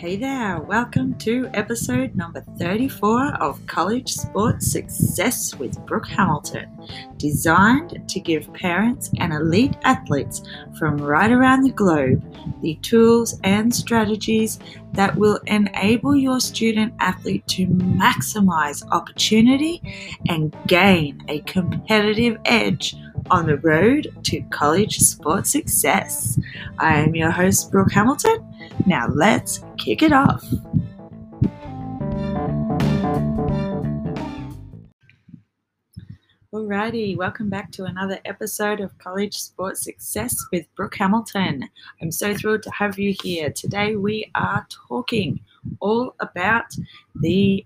Hey there, welcome to episode number 34 of College Sports Success with Brooke Hamilton, designed to give parents and elite athletes from right around the globe the tools and strategies that will enable your student athlete to maximize opportunity and gain a competitive edge on the road to college sports success. I am your host, Brooke Hamilton. Now let's kick it off. Alrighty, welcome back to another episode of College Sports Success with Brooke Hamilton. I'm so thrilled to have you here. Today we are talking all about the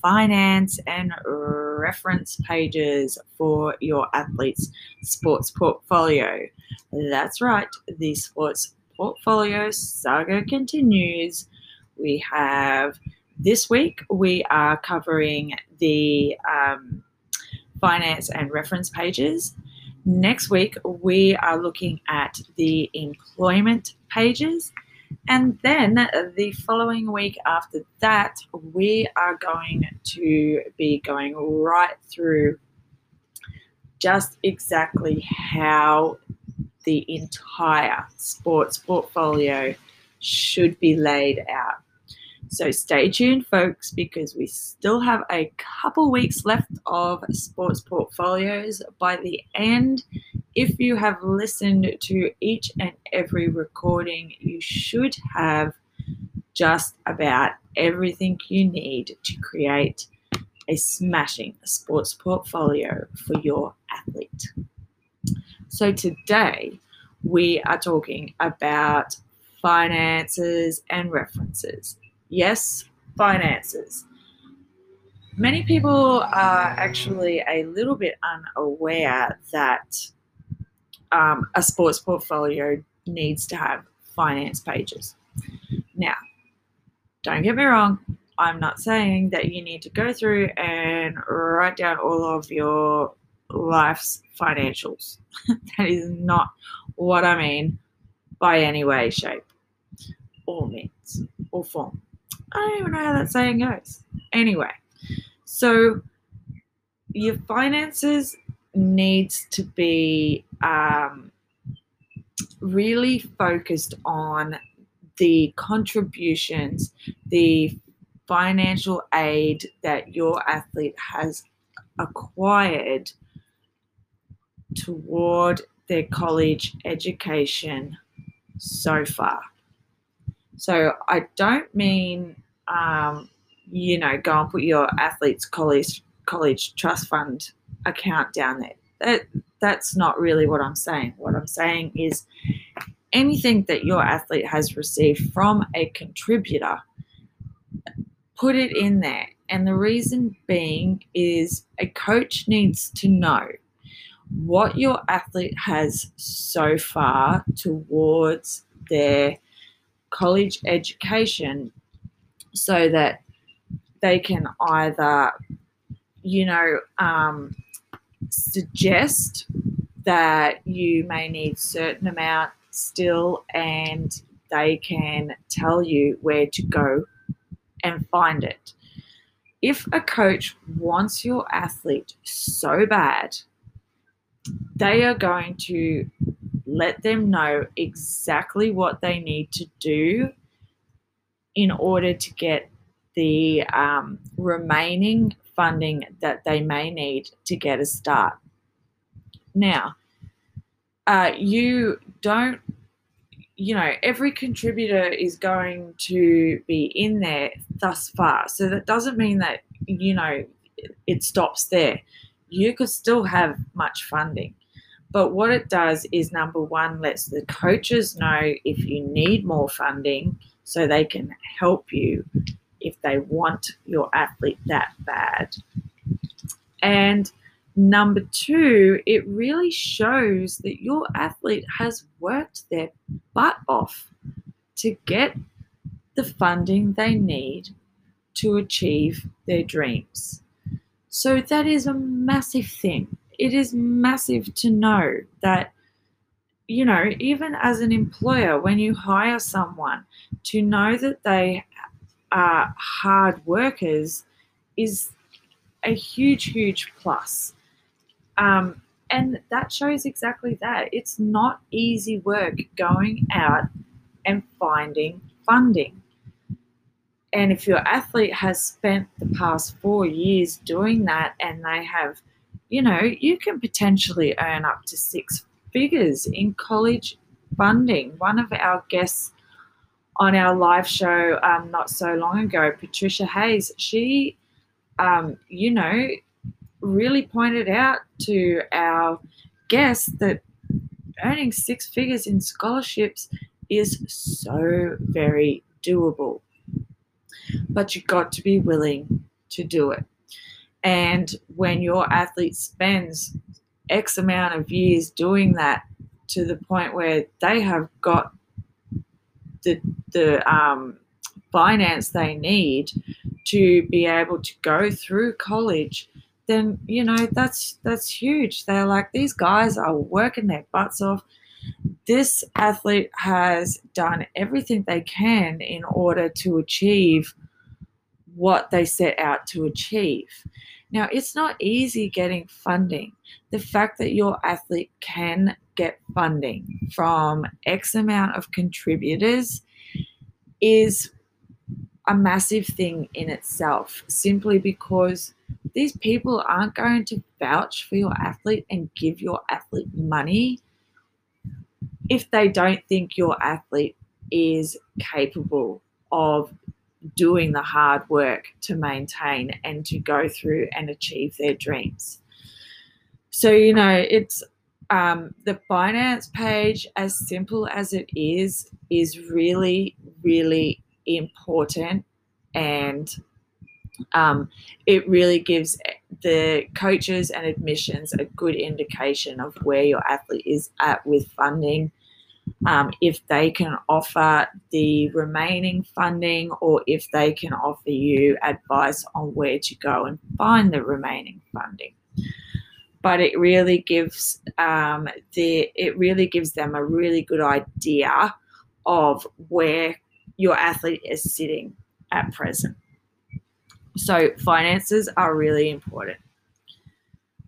finance and reference pages for your athlete's sports portfolio. That's right, the sports portfolio saga continues. We have this week, we are covering the um, finance and reference pages. Next week, we are looking at the employment pages. And then the following week after that, we are going to be going right through just exactly how the entire sports portfolio should be laid out. So stay tuned, folks, because we still have a couple weeks left of sports portfolios. By the end, if you have listened to each and every recording, you should have just about everything you need to create a smashing sports portfolio for your athlete. So today, we are talking about finances and references yes, finances. Many people are actually a little bit unaware that um, a sports portfolio needs to have finance pages. Now, don't get me wrong, I'm not saying that you need to go through and write down all of your life's financials. that is not what I mean by any way, shape, or means, or form. I don't even know how that saying goes. Anyway, so your finances needs to be um, really focused on the contributions, the financial aid that your athlete has acquired toward their college education so far. So I don't mean, um, you know, go and put your athlete's college college trust fund account down there. That that's not really what I'm saying. What I'm saying is anything that your athlete has received from a contributor, put it in there. And the reason being is a coach needs to know what your athlete has so far towards their college education so that they can either, you know, um, suggest that you may need certain amount still and they can tell you where to go and find it. If a coach wants your athlete so bad, they are going to let them know exactly what they need to do in order to get the um, remaining funding that they may need to get a start. Now, uh, you don't, you know, every contributor is going to be in there thus far. So that doesn't mean that, you know, it stops there. You could still have much funding. But what it does is number one, lets the coaches know if you need more funding so they can help you if they want your athlete that bad. And number two, it really shows that your athlete has worked their butt off to get the funding they need to achieve their dreams. So that is a massive thing it is massive to know that you know even as an employer when you hire someone to know that they are hard workers is a huge, huge plus. Um, and that shows exactly that. It's not easy work going out and finding funding. And if your athlete has spent the past four years doing that and they have, you know, you can potentially earn up to six figures in college funding. One of our guests on our live show um, not so long ago, Patricia Hayes, she, um, you know, really pointed out to our guests that earning six figures in scholarships is so very doable. But you've got to be willing to do it. And when your athlete spends X amount of years doing that to the point where they have got the, the um, finance they need to be able to go through college then you know that's that's huge they're like these guys are working their butts off this athlete has done everything they can in order to achieve what they set out to achieve. Now it's not easy getting funding. The fact that your athlete can get funding from x amount of contributors is a massive thing in itself simply because these people aren't going to vouch for your athlete and give your athlete money if they don't think your athlete is capable of doing the hard work to maintain and to go through and achieve their dreams. So, you know, it's um, the finance page, as simple as it is, is really, really important. And um, it really gives the coaches and admissions a good indication of where your athlete is at with funding. Um, if they can offer the remaining funding or if they can offer you advice on where to go and find the remaining funding but it really gives um, the it really gives them a really good idea of where your athlete is sitting at present. So finances are really important.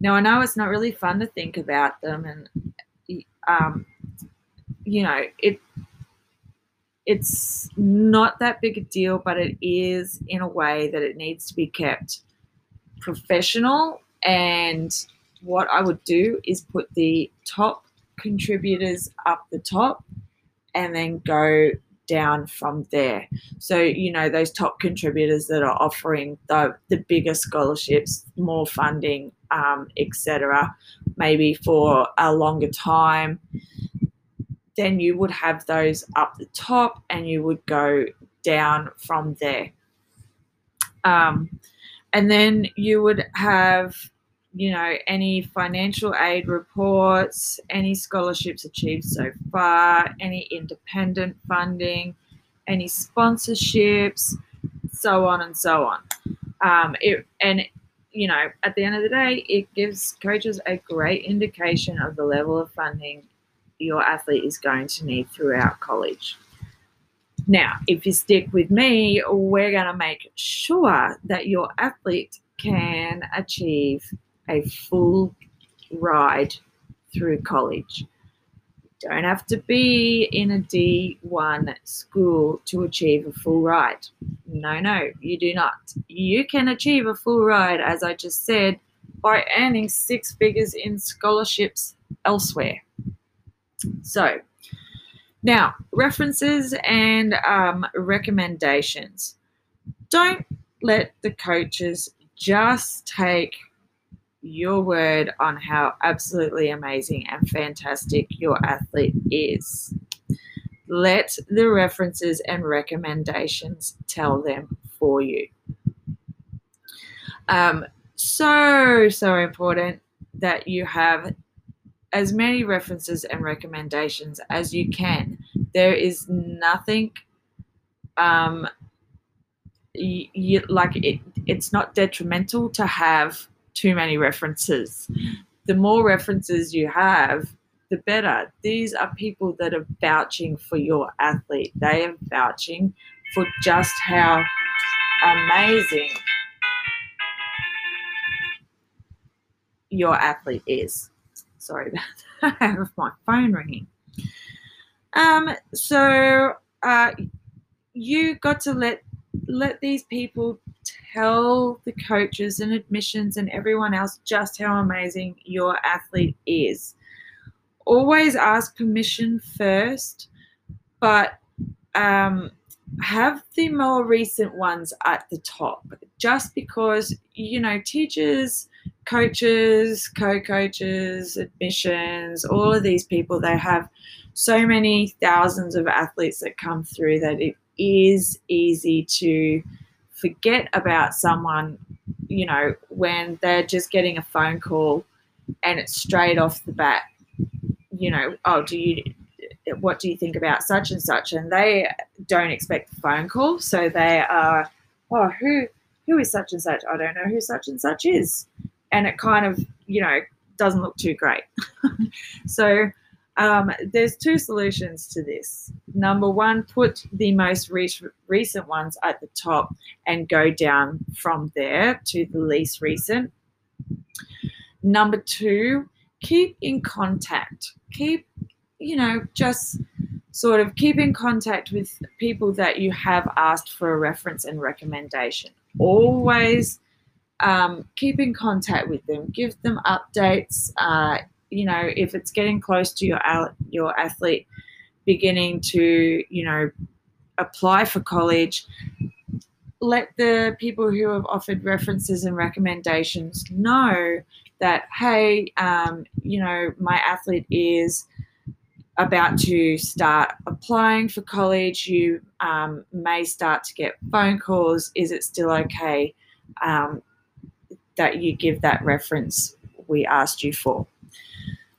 Now I know it's not really fun to think about them, and um, you know it. It's not that big a deal, but it is in a way that it needs to be kept professional and what I would do is put the top contributors up the top and then go down from there. So, you know, those top contributors that are offering the, the bigger scholarships, more funding, um, etc., maybe for a longer time, then you would have those up the top and you would go down from there. Um, and then you would have you know, any financial aid reports, any scholarships achieved so far, any independent funding, any sponsorships, so on and so on. Um, it, and, you know, at the end of the day, it gives coaches a great indication of the level of funding your athlete is going to need throughout college. Now, if you stick with me, we're going to make sure that your athlete can achieve a full ride through college. You don't have to be in a D1 school to achieve a full ride. No, no, you do not. You can achieve a full ride, as I just said, by earning six figures in scholarships elsewhere. So, now references and um, recommendations. Don't let the coaches just take your word on how absolutely amazing and fantastic your athlete is. Let the references and recommendations tell them for you. Um, so, so important that you have as many references and recommendations as you can. There is nothing um, like it, it's not detrimental to have too many references. The more references you have, the better. These are people that are vouching for your athlete. They are vouching for just how amazing your athlete is. Sorry about that. I have my phone ringing. Um, so uh, you got to let let these people tell the coaches and admissions and everyone else just how amazing your athlete is. Always ask permission first, but um, have the more recent ones at the top just because you know teachers coaches co-coaches admissions all of these people they have so many thousands of athletes that come through that it is easy to forget about someone you know when they're just getting a phone call and it's straight off the bat you know oh do you what do you think about such and such? And they don't expect a phone call, so they are, oh, who who is such and such? I don't know who such and such is, and it kind of you know doesn't look too great. so um, there's two solutions to this. Number one, put the most re- recent ones at the top and go down from there to the least recent. Number two, keep in contact. Keep you know, just sort of keep in contact with people that you have asked for a reference and recommendation. Always um, keep in contact with them. Give them updates. Uh, you know, if it's getting close to your your athlete beginning to, you know, apply for college, let the people who have offered references and recommendations know that, hey, um, you know, my athlete is about to start applying for college, you um, may start to get phone calls. Is it still okay um, that you give that reference we asked you for?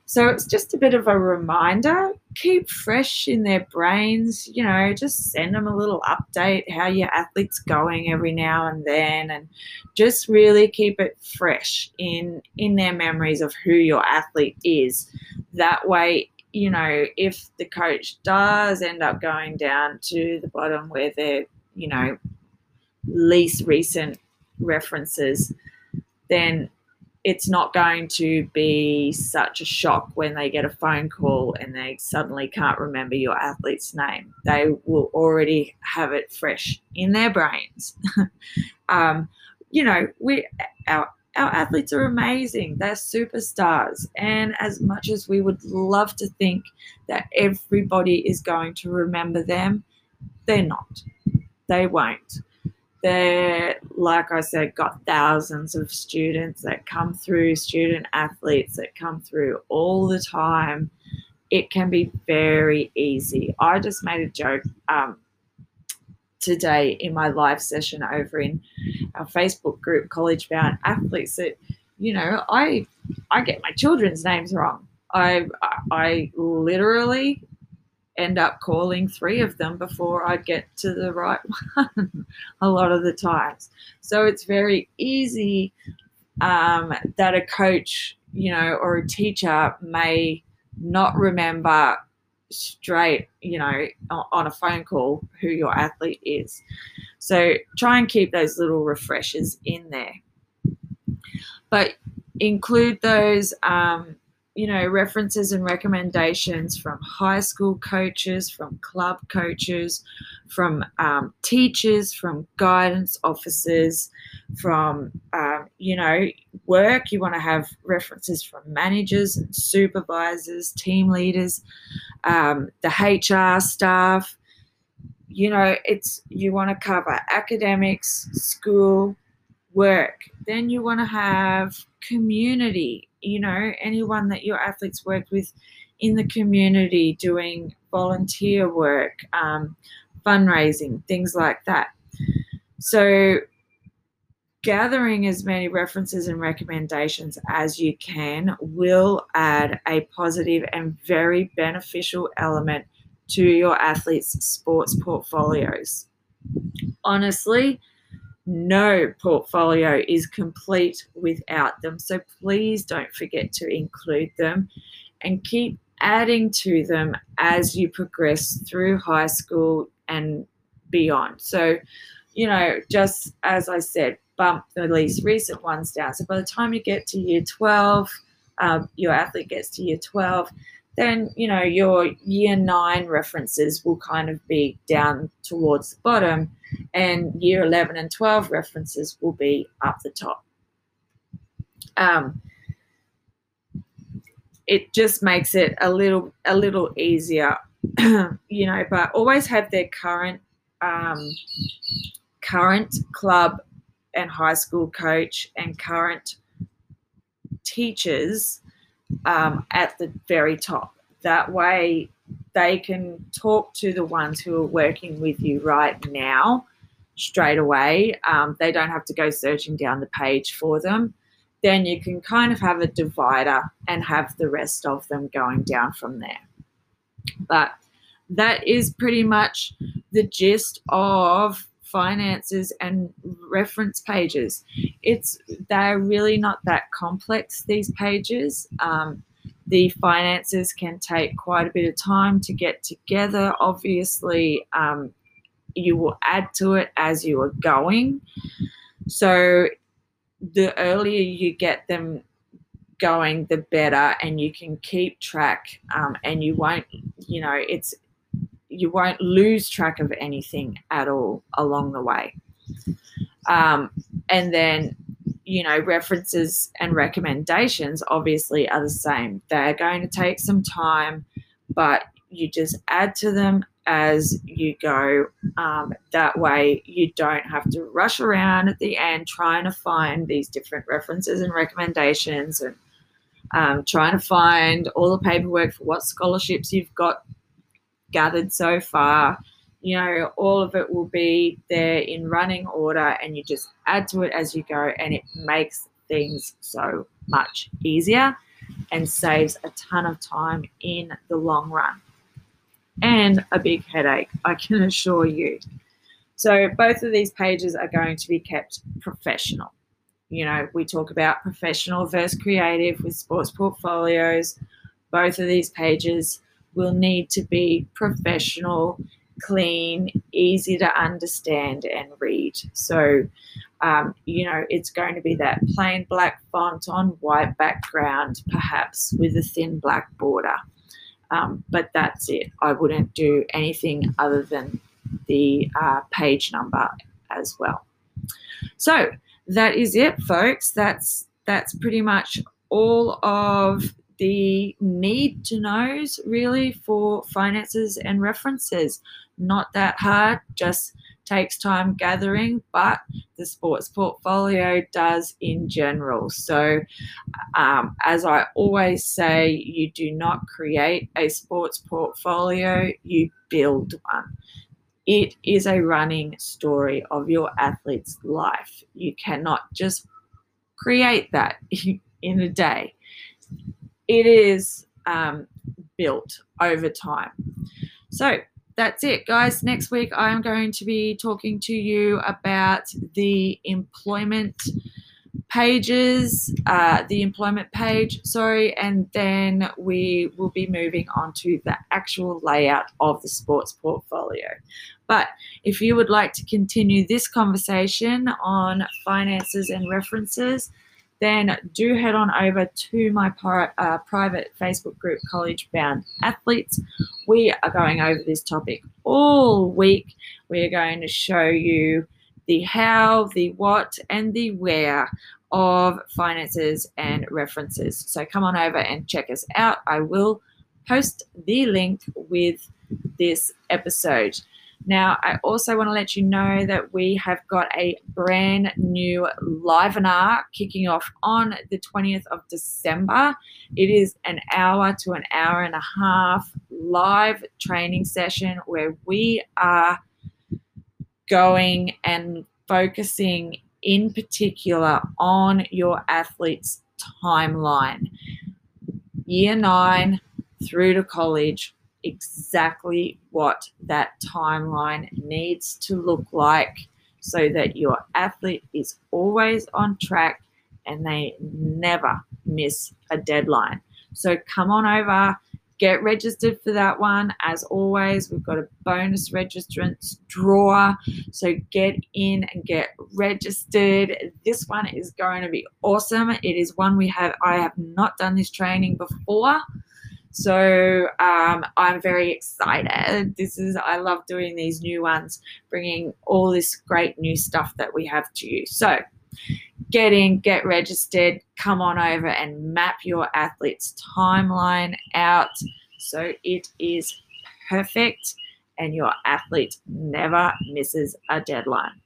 So it's just a bit of a reminder. Keep fresh in their brains, you know, just send them a little update how your athlete's going every now and then and just really keep it fresh in in their memories of who your athlete is. That way you know, if the coach does end up going down to the bottom where they're, you know, least recent references, then it's not going to be such a shock when they get a phone call and they suddenly can't remember your athlete's name. They will already have it fresh in their brains. um, you know, we our our athletes are amazing. They're superstars. And as much as we would love to think that everybody is going to remember them, they're not. They won't. They're, like I said, got thousands of students that come through, student athletes that come through all the time. It can be very easy. I just made a joke um, today in my live session over in our Facebook group, College Bound Athletes, that you know I I get my children's names wrong. I I literally end up calling three of them before I get to the right one a lot of the times. So it's very easy um, that a coach, you know, or a teacher may not remember straight, you know, on a phone call who your athlete is. So try and keep those little refreshers in there. But include those, um, you know, references and recommendations from high school coaches, from club coaches, from um, teachers, from guidance officers, from, um, you know, work. You want to have references from managers and supervisors, team leaders, um, the HR staff. You know, it's you want to cover academics, school, work. Then you want to have community. You know, anyone that your athletes worked with in the community doing volunteer work, um, fundraising, things like that. So gathering as many references and recommendations as you can will add a positive and very beneficial element to your athletes' sports portfolios. Honestly, no portfolio is complete without them, so please don't forget to include them and keep adding to them as you progress through high school and beyond. So, you know, just as I said, bump the least recent ones down. So by the time you get to year 12, um, your athlete gets to year 12, then you know your year nine references will kind of be down towards the bottom and year 11 and 12 references will be up the top. Um, it just makes it a little a little easier you know but always have their current um, current club and high school coach and current teachers um, at the very top. That way, they can talk to the ones who are working with you right now straight away. Um, they don't have to go searching down the page for them. Then you can kind of have a divider and have the rest of them going down from there. But that is pretty much the gist of finances and reference pages. It's they're really not that complex. These pages. Um, the finances can take quite a bit of time to get together. Obviously, um, you will add to it as you are going. So, the earlier you get them going, the better, and you can keep track. Um, and you won't, you know, it's you won't lose track of anything at all along the way. Um, and then, you know, references and recommendations obviously are the same. They're going to take some time, but you just add to them as you go. Um, that way, you don't have to rush around at the end trying to find these different references and recommendations and um, trying to find all the paperwork for what scholarships you've got gathered so far, you know, all of it will be there in running order and you just add to it as you go and it makes things so much easier and saves a ton of time in the long run and a big headache, I can assure you. So, both of these pages are going to be kept professional. You know, we talk about professional versus creative with sports portfolios. Both of these pages will need to be professional, clean, easy to understand and read. So, um, you know, it's going to be that plain black font on white background, perhaps with a thin black border. Um, but that's it. I wouldn't do anything other than the uh, page number as well. So that is it, folks. That's that's pretty much all of the need to knows really for finances and references. Not that hard, just takes time gathering, but the sports portfolio does in general. So, um, as I always say, you do not create a sports portfolio, you build one. It is a running story of your athlete's life. You cannot just create that in a day it is um, built over time. So that's it, guys. Next week, I'm going to be talking to you about the employment pages, uh, the employment page, sorry, and then we will be moving on to the actual layout of the sports portfolio. But if you would like to continue this conversation on finances and references, then do head on over to my uh, private Facebook group, College Bound Athletes. We are going over this topic all week. We are going to show you the how, the what, and the where of finances and references. So come on over and check us out. I will post the link with this episode. Now, I also want to let you know that we have got a brand new Livenar kicking off on the 20th of December. It is an hour to an hour and a half live training session where we are going and focusing in particular on your athlete's timeline. Year nine through to college, exactly what that timeline needs to look like so that your athlete is always on track and they never miss a deadline. So come on over, get registered for that one. As always, we've got a bonus registrants draw. So get in and get registered. This one is going to be awesome. It is one we have, I have not done this training before. So um, I'm very excited. This is, I love doing these new ones, bringing all this great new stuff that we have to you. So get in, get registered, come on over and map your athlete's timeline out so it is perfect and your athlete never misses a deadline.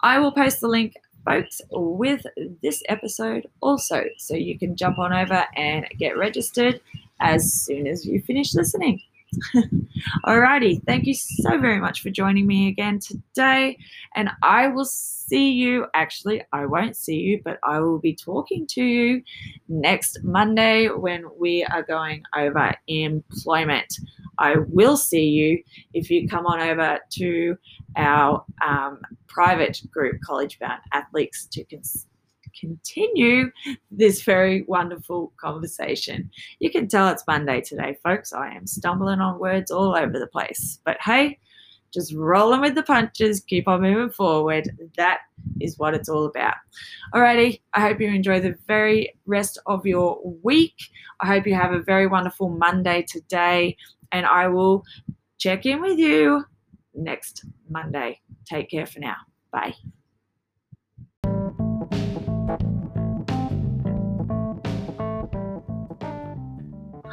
I will post the link folks with this episode also so you can jump on over and get registered as soon as you finish listening. Alrighty, thank you so very much for joining me again today. And I will see you, actually, I won't see you, but I will be talking to you next Monday when we are going over employment. I will see you if you come on over to our um, private group, College Bound Athletes, to cons- continue this very wonderful conversation. You can tell it's Monday today, folks. I am stumbling on words all over the place. But hey, just rolling with the punches, keep on moving forward. That is what it's all about. Alrighty, I hope you enjoy the very rest of your week. I hope you have a very wonderful Monday today, and I will check in with you next Monday. Take care for now. Bye.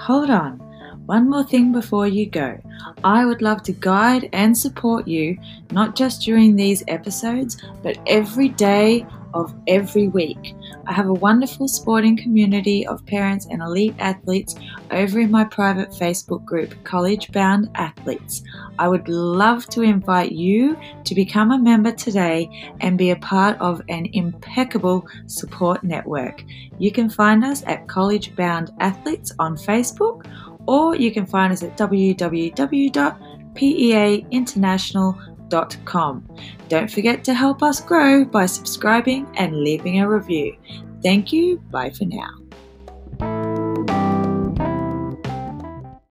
Hold on. One more thing before you go. I would love to guide and support you, not just during these episodes, but every day of every week. I have a wonderful sporting community of parents and elite athletes over in my private Facebook group, College Bound Athletes. I would love to invite you to become a member today and be a part of an impeccable support network. You can find us at College Bound Athletes on Facebook or you can find us at www.peainternational.com. Don't forget to help us grow by subscribing and leaving a review. Thank you. Bye for now.